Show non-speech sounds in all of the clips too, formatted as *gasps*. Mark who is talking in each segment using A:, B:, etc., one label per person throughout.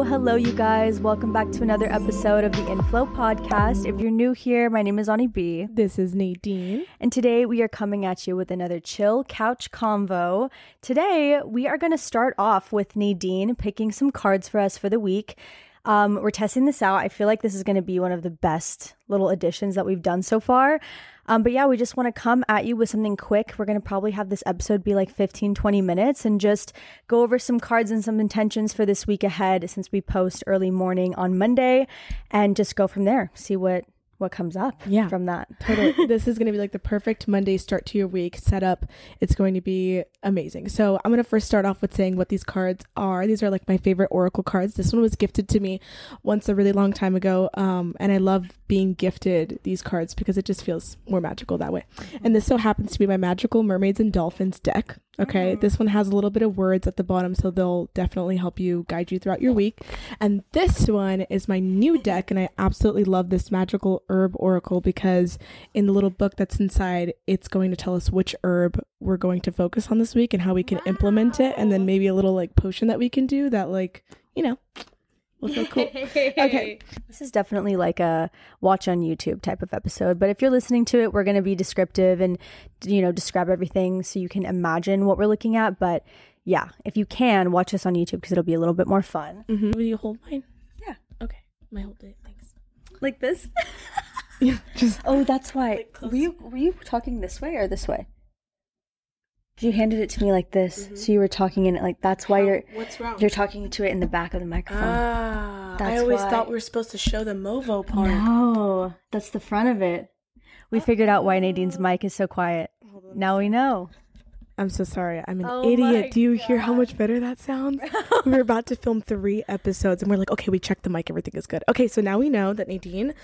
A: Hello, hello, you guys. Welcome back to another episode of the Inflow Podcast. If you're new here, my name is Ani B.
B: This is Nadine.
A: And today we are coming at you with another chill couch convo. Today we are going to start off with Nadine picking some cards for us for the week. Um, we're testing this out. I feel like this is going to be one of the best little additions that we've done so far. Um, but yeah, we just want to come at you with something quick. We're going to probably have this episode be like 15, 20 minutes and just go over some cards and some intentions for this week ahead since we post early morning on Monday and just go from there. See what what comes up
B: Yeah.
A: from that. *laughs*
B: Totally. this is going to be like the perfect Monday start to your week setup. It's going to be amazing. So, I'm going to first start off with saying what these cards are. These are like my favorite Oracle cards. This one was gifted to me once a really long time ago. Um, and I love being gifted these cards because it just feels more magical that way. And this so happens to be my Magical Mermaids and Dolphins deck. Okay. This one has a little bit of words at the bottom, so they'll definitely help you guide you throughout your week. And this one is my new deck, and I absolutely love this magical herb oracle because in the little book that's inside, it's going to tell us which herb we're going to focus on this week and how we can implement it, and then maybe a little like potion that we can do that, like, you know, will feel cool. Okay. *laughs*
A: This is definitely like a watch on YouTube type of episode. But if you're listening to it, we're going to be descriptive and, you know, describe everything so you can imagine what we're looking at. But yeah, if you can, watch us on YouTube because it'll be a little bit more fun.
B: Mm-hmm. Will you hold mine?
A: Yeah.
B: Okay. My hold it.
A: Like this? *laughs*
B: Yeah. Just
A: Oh, that's why.
B: Like
A: were you were you talking this way or this way? You handed it to me like this, so you were talking in it like that's why you're
B: What's wrong?
A: you're talking to it in the back of the microphone.
B: Ah, I always
A: why.
B: thought we were supposed to show the Movo part.
A: no, that's the front of it. We figured out why Nadine's mic is so quiet. Now we know.
B: I'm so sorry. I'm an
A: Oh
B: idiot. Do you hear how much better that sounds? *laughs* we were about to film three episodes and we're like, okay, we checked the mic. Everything is good. Okay, so now we know that Nadine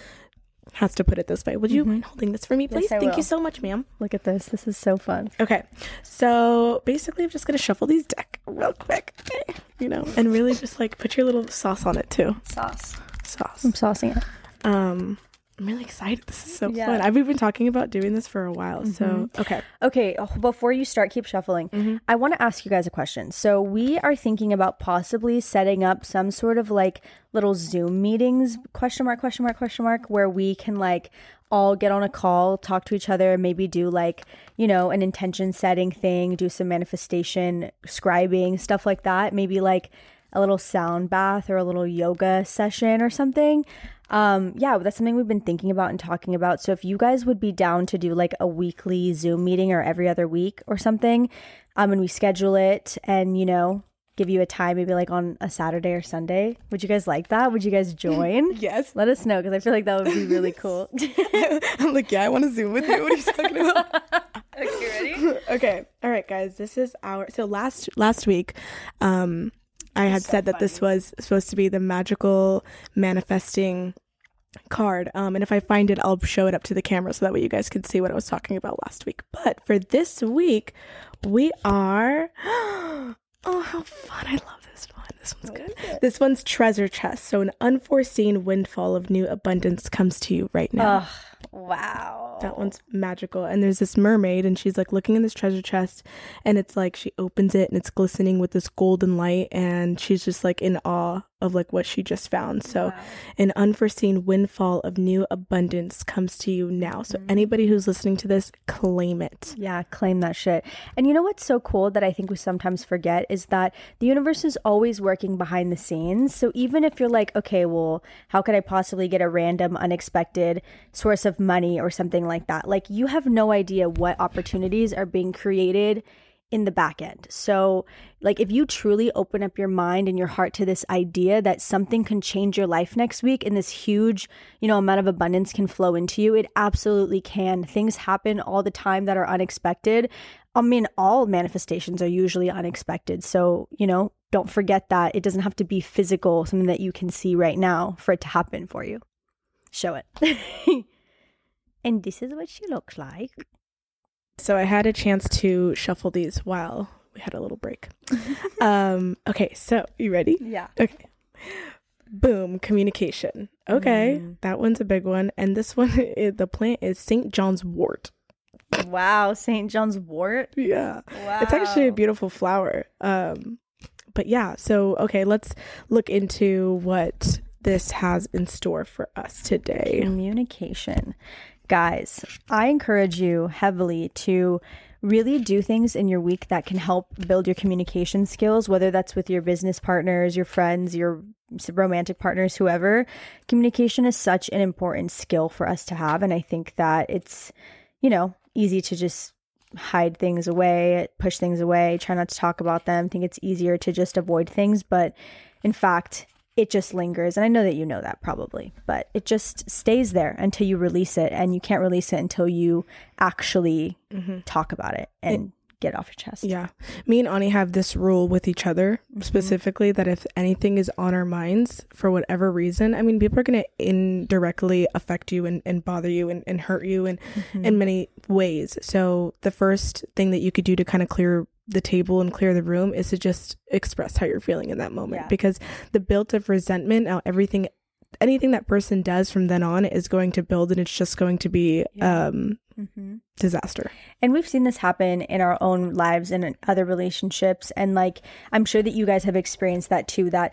B: has to put it this way. Would you mind holding this for me, please?
A: Mm-hmm.
B: Thank
A: will.
B: you so much, ma'am.
A: Look at this. This is so fun.
B: Okay, so basically, I'm just going to shuffle these deck real quick, *laughs* you know, and really just like put your little sauce on it too.
A: Sauce.
B: Sauce.
A: I'm saucing it.
B: Um, I'm really excited. This is so
A: Yeah.
B: fun. I've been talking about doing this for a while. So, mm-hmm. okay.
A: Okay, oh, before you start, keep shuffling. Mm-hmm. I want to ask you guys a question. So, we are thinking about possibly setting up some sort of like little Zoom meetings, question mark, question mark, question mark, where we can like all get on a call, talk to each other, maybe do like, you know, an intention setting thing, do some manifestation, scribing, stuff like that. Maybe like a little sound bath or a little yoga session or something. Um, yeah, that's something we've been thinking about and talking about. So if you guys would be down to do like a weekly Zoom meeting or every other week or something, um, and we schedule it and you know give you a time maybe like on a Saturday or Sunday, would you guys like that? Would you guys *laughs* join?
B: Yes.
A: Let us know because I feel like that would be really *laughs* cool. *laughs*
B: I'm like, yeah, I want to Zoom with you. What are you talking about?
A: okay, ready?
B: okay. All right, guys. This is our so last last week, um, I had said that this was supposed to be the magical manifesting card. Um, and if I find it, I'll show it up to the camera so that way you guys can see what I was talking about last week. But for this week, we are. *gasps* Oh, how fun! I love this one. This one's good. This one's treasure chest. So an unforeseen windfall of new abundance comes to you right now.
A: Wow.
B: That one's magical. And there's this mermaid, and she's like looking in this treasure chest, and it's like she opens it and it's glistening with this golden light, and she's just like in awe of like what she just found. So, an unforeseen windfall of new abundance comes to you now. So, mm. anybody who's listening to this, claim it.
A: Yeah, claim that shit. And you know what's so cool that I think we sometimes forget is that the universe is always working behind the scenes. So even if you're like, okay, well, how could I possibly get a random, unexpected source of money or something like that? Like, you have no idea what opportunities are being created in the back end. So, like, if you truly open up your mind and your heart to this idea that something can change your life next week and this huge, you know, amount of abundance can flow into you, it absolutely can. Things happen all the time that are unexpected. I mean, all manifestations are usually unexpected. So, you know, don't forget that it doesn't have to be physical, something that you can see right now for it to happen for you. Show it. *laughs* and this is what she looks like.
B: So I had a chance to shuffle these while we had a little break. *laughs* um, okay, so you ready?
A: Yeah.
B: Okay. Boom, communication. Okay,
A: Mm.
B: that one's a big one. And this one, *laughs* the plant is St. John's wort.
A: Wow, St. John's wort.
B: Yeah.
A: Wow.
B: It's actually a beautiful flower. Um, but yeah, so okay, let's look into what this has in store for us today.
A: communication. Guys, I encourage you heavily to really do things in your week that can help build your communication skills, whether that's with your business partners, your friends, your romantic partners, whoever. Communication is such an important skill for us to have. And I think that it's, you know, easy to just hide things away, push things away, try not to talk about them, think it's easier to just avoid things. But in fact, it just lingers. And I know that you know that probably, but it just stays there until you release it. And you can't release it until you actually mm-hmm. talk about it and get it off your chest.
B: Yeah. Me and Ani have this rule with each other mm-hmm. specifically that if anything is on our minds for whatever reason, I mean, people are going to indirectly affect you and, and bother you and, and hurt you in, mm-hmm. in many ways. So the first thing that you could do to kind of clear the table and clear the room is to just express how you're feeling in that moment
A: Yeah.
B: because the built of resentment, now everything, anything that person does from then on is going to build and it's just going to be um
A: Mm-hmm.
B: disaster.
A: And we've seen this happen in our own lives and in other relationships. And like, I'm sure that you guys have experienced that too, that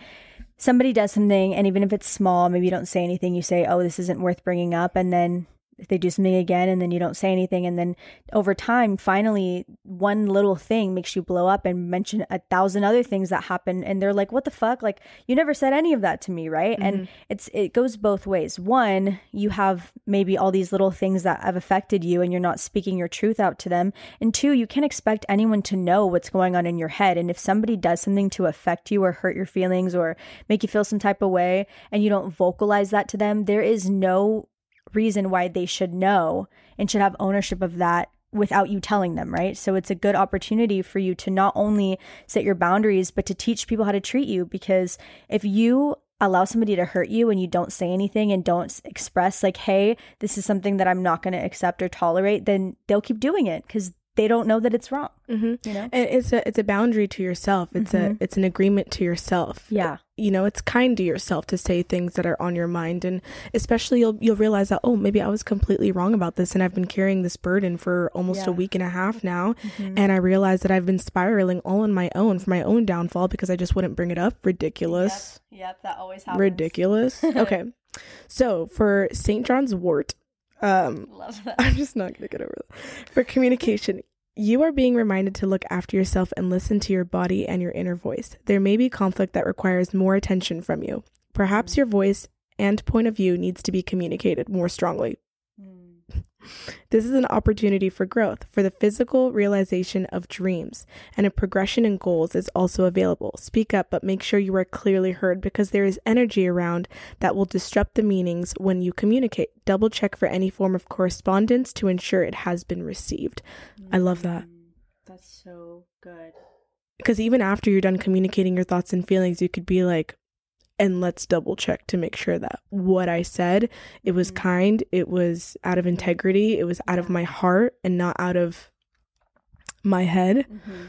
A: somebody does something, and even if it's small, maybe you don't say anything, you say, oh, this isn't worth bringing up. And then if they do something again and then you don't say anything and then over time finally one little thing makes you blow up and mention a thousand other things that happen and they're like what the fuck? Like you never said any of that to me right? And mm-hmm. it's it goes both ways. One you have maybe all these little things that have affected you and you're not speaking your truth out to them and two you can't expect anyone to know what's going on in your head and if somebody does something to affect you or hurt your feelings or make you feel some type of way and you don't vocalize that to them there is no reason why they should know and should have ownership of that without you telling them, right? So it's a good opportunity for you to not only set your boundaries, but to teach people how to treat you. Because if you allow somebody to hurt you and you don't say anything and don't express, like, hey, this is something that I'm not going to accept or tolerate, then they'll keep doing it because they don't know that it's wrong.
B: Mm-hmm.
A: You know?
B: And it's a it's a boundary to yourself. It's a it's an agreement to yourself.
A: Yeah.
B: You know, it's kind to yourself to say things that are on your mind and especially you'll you'll realize that oh, maybe I was completely wrong about this and I've been carrying this burden for almost
A: Yeah.
B: a week and a half now and I realized that I've been spiraling all on my own for my own downfall because I just wouldn't bring it up. Ridiculous.
A: Yep. That always happens.
B: Ridiculous. *laughs* okay. So, for St. John's wort, um
A: Love that.
B: I'm just not going to get over that. For communication, you are being reminded to look after yourself and listen to your body and your inner voice. There may be conflict that requires more attention from you. Perhaps your voice and point of view needs to be communicated more strongly. This is an opportunity for growth, for the physical realization of dreams, and a progression in goals is also available. Speak up, but make sure you are clearly heard because there is energy around that will disrupt the meanings when you communicate. Double check for any form of correspondence to ensure it has been received. I love that.
A: Mm, that's so good.
B: Because even after you're done communicating your thoughts and feelings, you could be like, and let's double check to make sure that what I said, it was mm-hmm. kind, it was out of integrity, it was out of my heart and not out of my head mm-hmm.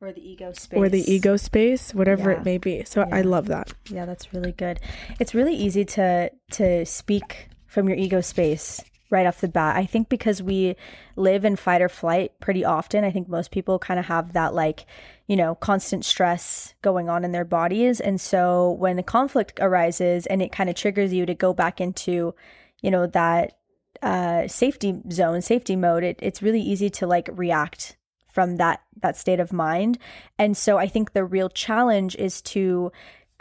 A: Or the ego space.
B: or the ego space, whatever
A: Yeah.
B: it may be. So I love that.
A: Yeah, that's really good. It's really easy to to speak from your ego space right off the bat. I think because we live in fight or flight pretty often, I think most people kind of have that like, you know, constant stress going on in their bodies. And so when the conflict arises and it kind of triggers you to go back into, you know, that uh safety zone, safety mode, it, it's really easy to like react from that that state of mind. And so I think the real challenge is to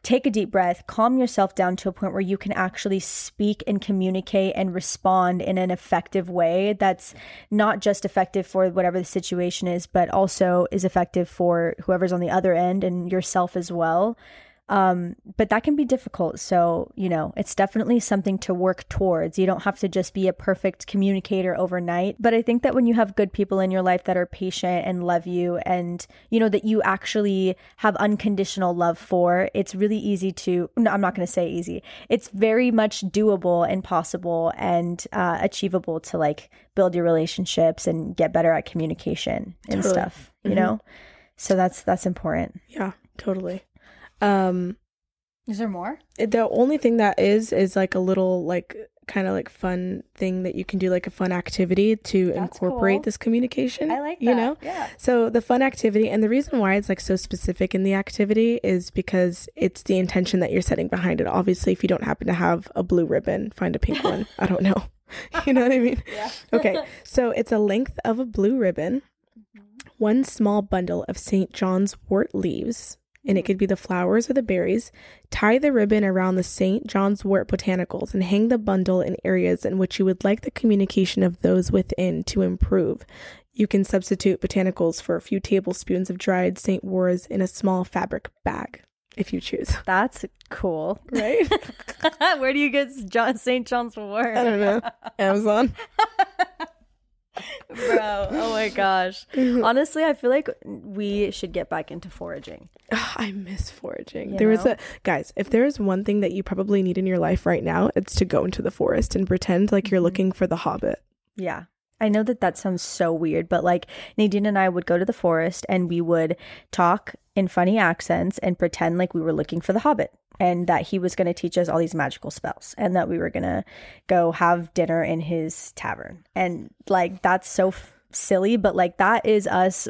A: take a deep breath, calm yourself down to a point where you can actually speak and communicate and respond in an effective way that's not just effective for whatever the situation is, but also is effective for whoever's on the other end and yourself as well. Um, but that can be difficult. So, you know, it's definitely something to work towards. You don't have to just be a perfect communicator overnight. But I think that when you have good people in your life that are patient and love you and, you know, that you actually have unconditional love for, it's really easy to, no, I'm not going to say easy. It's very much doable and possible and uh, achievable to like build your relationships and get better at communication and
B: Totally.
A: stuff, you
B: Mhm.
A: know? So that's, that's important.
B: Yeah, totally. Um,
A: Is there more?
B: the only thing that is is like a little like kind of like fun thing that you can do like a fun activity to
A: That's
B: incorporate
A: cool.
B: this communication.
A: I like that.
B: You know,
A: Yeah.
B: So the fun activity and the reason why it's like so specific in the activity is because it's the intention that you're setting behind it. Obviously, if you don't happen to have a blue ribbon, find a pink one. *laughs* I don't know. *laughs* you know what I mean?
A: Yeah. *laughs*
B: Okay. So it's a length of a blue ribbon, one small bundle of St. John's wort leaves, and it could be the flowers or the berries. Tie the ribbon around the St. John's wort botanicals and hang the bundle in areas in which you would like the communication of those within to improve. You can substitute botanicals for a few tablespoons of dried St. Wars in a small fabric bag if you choose. *laughs*
A: That's cool.
B: Right? *laughs*
A: Where do you get John St. John's wort?
B: I don't know. *laughs* Amazon.
A: Bro, oh my gosh. Honestly, I feel like we should get back into foraging. *sighs*
B: I miss foraging.
A: You
B: there was
A: know?
B: a guys, if there is one thing that you probably need in your life right now, it's to go into the forest and pretend like you're
A: Mhm.
B: looking for the hobbit.
A: Yeah. I know that that sounds so weird, but like Nadine and I would go to the forest and we would talk in funny accents and pretend like we were looking for the hobbit and that he was going to teach us all these magical spells and that we were going to go have dinner in his tavern. And like that's so f- silly, but like that is us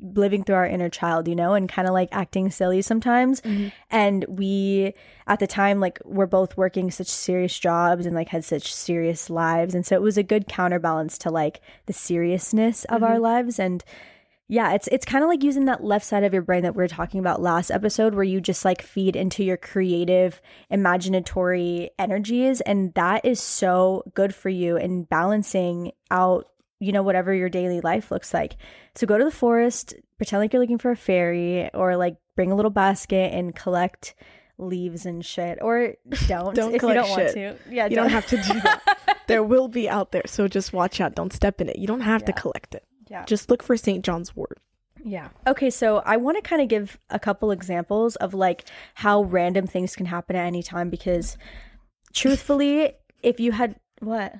A: living through our inner child, you know, and kind of like acting silly sometimes. Mm-hmm. And we, at the time, like we're both working such serious jobs and like had such serious lives. And so it was a good counterbalance to like the seriousness of our mm-hmm. lives. And yeah, it's it's kind of like using that left side of your brain that we were talking about last episode where you just like feed into your creative, imaginatory energies. And that is so good for you in balancing out, you know, whatever your daily life looks like. So go to the forest, pretend like you're looking for a fairy, or like bring a little basket and collect leaves and shit. Or *laughs* don't,
B: Don't
A: if
B: collect
A: you don't
B: shit.
A: want to. Yeah,
B: You don't have to do that. *laughs* there will be out there, so just watch out. Don't step in it. You don't have to collect it.
A: Yeah.
B: Just look for St. John's wort.
A: Yeah. Okay, so I want to kind of give a couple examples of like how random things can happen at any time because truthfully, if you had what?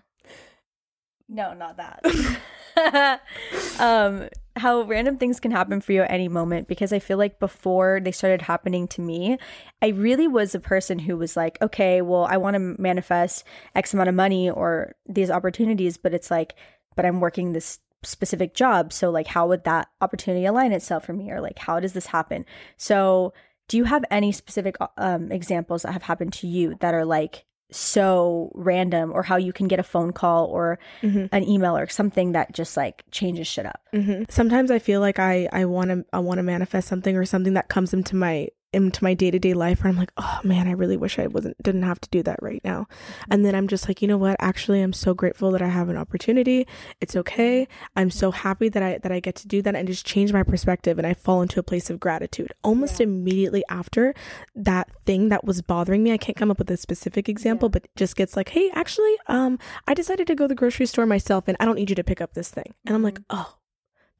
A: No, not that. *laughs* um how random things can happen for you at any moment because I feel like before they started happening to me, I really was a person who was like, okay, well, I want to manifest X amount of money or these opportunities, but it's like, but I'm working this specific job. So, like, how would that opportunity align itself for me? Or, like, how does this happen? So, do you have any specific um, examples that have happened to you that are like so random, or how you can get a phone call or
B: Mhm.
A: an email or something that just like changes shit up?
B: hmm Sometimes I feel like I I want to I want to manifest something or something that comes into my into my day to day life where I'm like, oh man, I really wish I wasn't didn't have to do that right now. Mm-hmm. And then I'm just like, you know what? Actually, I'm so grateful that I have an opportunity. It's okay. I'm so mm-hmm. happy that I that I get to do that and just change my perspective and I fall into a place of gratitude. Almost immediately after that thing that was bothering me, I can't come up with a specific example, but just gets like, hey, actually, um, I decided to go to the grocery store myself and I don't need you to pick up this thing. And I'm like, mm-hmm. oh,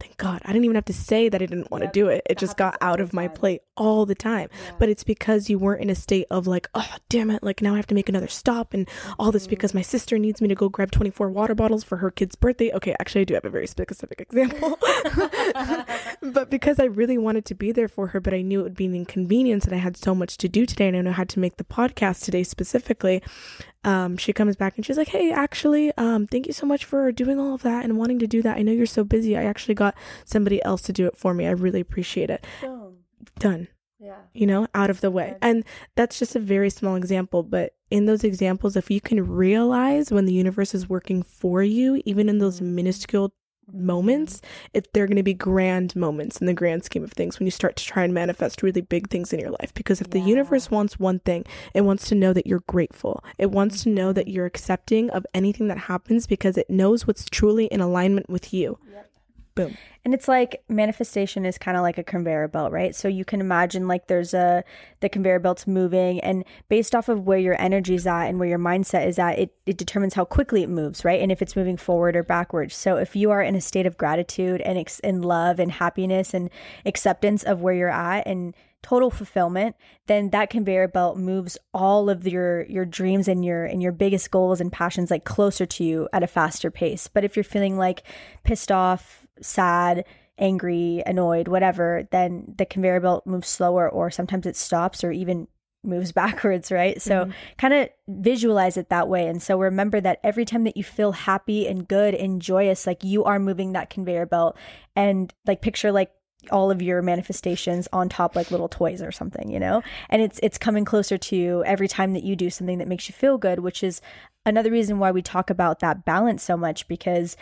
B: thank God. I didn't even have to say that I didn't want to
A: Yep,
B: do it. It
A: that
B: just got out of my
A: time.
B: plate all the time. But it's because you weren't in a state of like, oh, damn it. Like now I have to make another stop and all this because my sister needs me to go grab 24 water bottles for her kid's birthday. Okay, actually, I do have a very specific example. *laughs* but because I really wanted to be there for her, but I knew it would be an inconvenience and I had so much to do today and I know how to make the podcast today specifically. Um, she comes back and she's like, Hey, actually, um, thank you so much for doing all of that and wanting to do that. I know you're so busy. I actually got somebody else to do it for me. I really appreciate it. Done
A: Yeah.
B: you know, out of the way.
A: Good.
B: And that's just a very small example. But in those examples, if you can realize when the universe is working for you, even in those mm-hmm. minuscule moments, mm-hmm. it, they're going to be grand moments in the grand scheme of things when you start to try and manifest really big things in your life. Because if the universe wants one thing, it wants to know that you're grateful. It wants to know mm-hmm. that you're accepting of anything that happens because it knows what's truly in alignment with you. Boom.
A: And it's like manifestation is kind of like a conveyor belt, right? So you can imagine like there's a the conveyor belt's moving and based off of where your energy is at and where your mindset is at, it, it determines how quickly it moves, right? And if it's moving forward or backwards. So if you are in a state of gratitude and ex- and love and happiness and acceptance of where you're at and total fulfillment, then that conveyor belt moves all of your your dreams and your and your biggest goals and passions like closer to you at a faster pace. But if you're feeling like pissed off, sad, angry, annoyed, whatever, then the conveyor belt moves slower or sometimes it stops or even moves *laughs* backwards, right? So
B: Mm-hmm.
A: kind of visualize it that way. And so remember that every time that you feel happy and good and joyous, like you are moving that conveyor belt and like picture like all of your manifestations on top like little toys or something, you know? And it's it's coming closer to you every time that you do something that makes you feel good, which is another reason why we talk about that balance so much because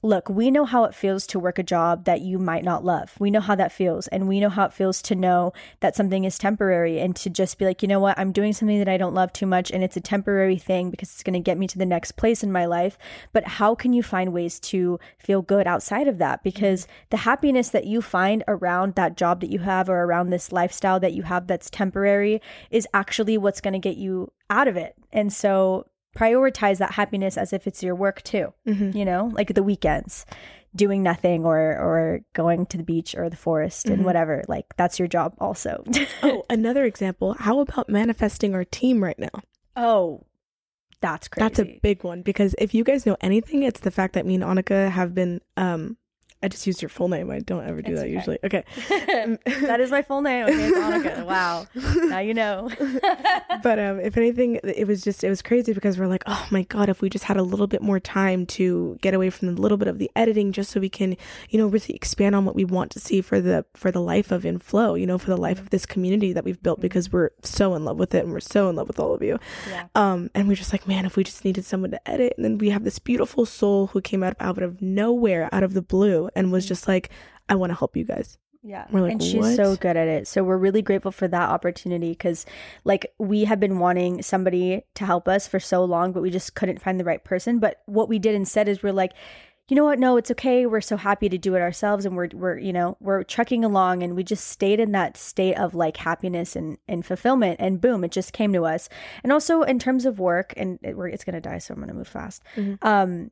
A: Look, we know how it feels to work a job that you might not love. We know how that feels. And we know how it feels to know that something is temporary and to just be like, you know what, I'm doing something that I don't love too much and it's a temporary thing because it's going to get me to the next place in my life. But how can you find ways to feel good outside of that? Because mm-hmm. the happiness that you find around that job that you have or around this lifestyle that you have that's temporary is actually what's going to get you out of it. And so prioritize that happiness as if it's your work too you know like the weekends doing nothing or or going to the beach or the forest and whatever like that's your job also *laughs*
B: Oh, another example. How about manifesting our team right now?
A: oh that's crazy
B: That's a big one because if you guys know anything, it's the fact that me and Annika have been. um I just used your full name. I don't ever do
A: It's
B: that
A: okay.
B: usually. Okay. *laughs* *laughs*
A: that is my full name okay Annika wow now you know *laughs*
B: but um, if anything, it was just it was crazy because we're like, oh my god, if we just had a little bit more time to get away from the little bit of the editing, just so we can, you know, really expand on what we want to see for the for the life of Inflow, you know, for the life of this community that we've built because we're so in love with it and we're so in love with all of you.
A: Yeah.
B: Um, and we're just like, man, if we just needed someone to edit, and then we have this beautiful soul who came out of, out of nowhere, out of the blue, and was mm-hmm. just like, I want to help you guys.
A: Yeah.
B: Like,
A: and she's so good at it. So we're really grateful for that opportunity because, like, we have been wanting somebody to help us for so long, but we just couldn't find the right person. But what we did instead is we're like, you know what? No, it's okay. We're so happy to do it ourselves, and we're we're you know we're trucking along, and we just stayed in that state of like happiness and and fulfillment, and boom, it just came to us. And also in terms of work, and it, we're, it's gonna die, so I'm gonna move fast. Mm-hmm. Um,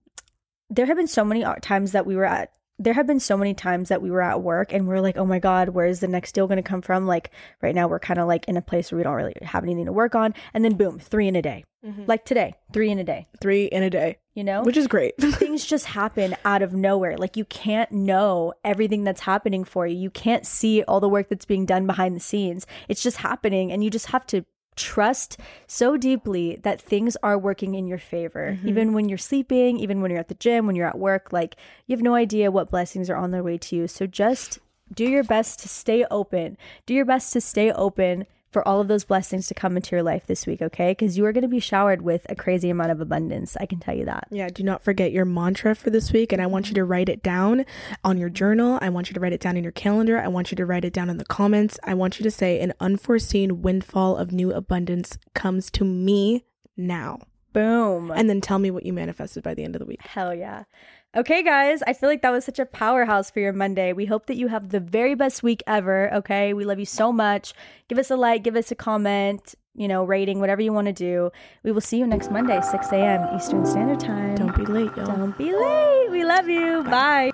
A: there have been so many uh, times that we were at there have been so many times that we were at work and we're like, oh my God, where's the next deal going to come from? Like right now, we're kind of like in a place where we don't really have anything to work on. And then boom, three in a day. Mm-hmm. Like today, three in a day,
B: Three in a day,
A: you know?
B: which is great. *laughs*
A: things just happen out of nowhere. Like you can't know everything that's happening for you. You can't see all the work that's being done behind the scenes. It's just happening and you just have to trust so deeply that things are working in your favor. Mm-hmm. Even when you're sleeping, even when you're at the gym, when you're at work, like you have no idea what blessings are on their way to you. So just do your best to stay open. Do your best to stay open for all of those blessings to come into your life this week, okay? Because you are going to be showered with a crazy amount of abundance. I can tell you that.
B: Yeah, do not forget your mantra for this week. And I want you to write it down on your journal. I want you to write it down in your calendar. I want you to write it down in the comments. I want you to say, an unforeseen windfall of new abundance comes to me now.
A: Boom.
B: And then tell me what you manifested by the end of the week.
A: Hell yeah. Okay, guys, I feel like that was such a powerhouse for your Monday. We hope that you have the very best week ever. Okay, we love you so much. Give us a like, give us a comment, you know, rating, whatever you want to do. We will see you next Monday, 6 a.m. Eastern Standard Time.
B: Don't be late, y'all.
A: Don't be late. We love you. Bye.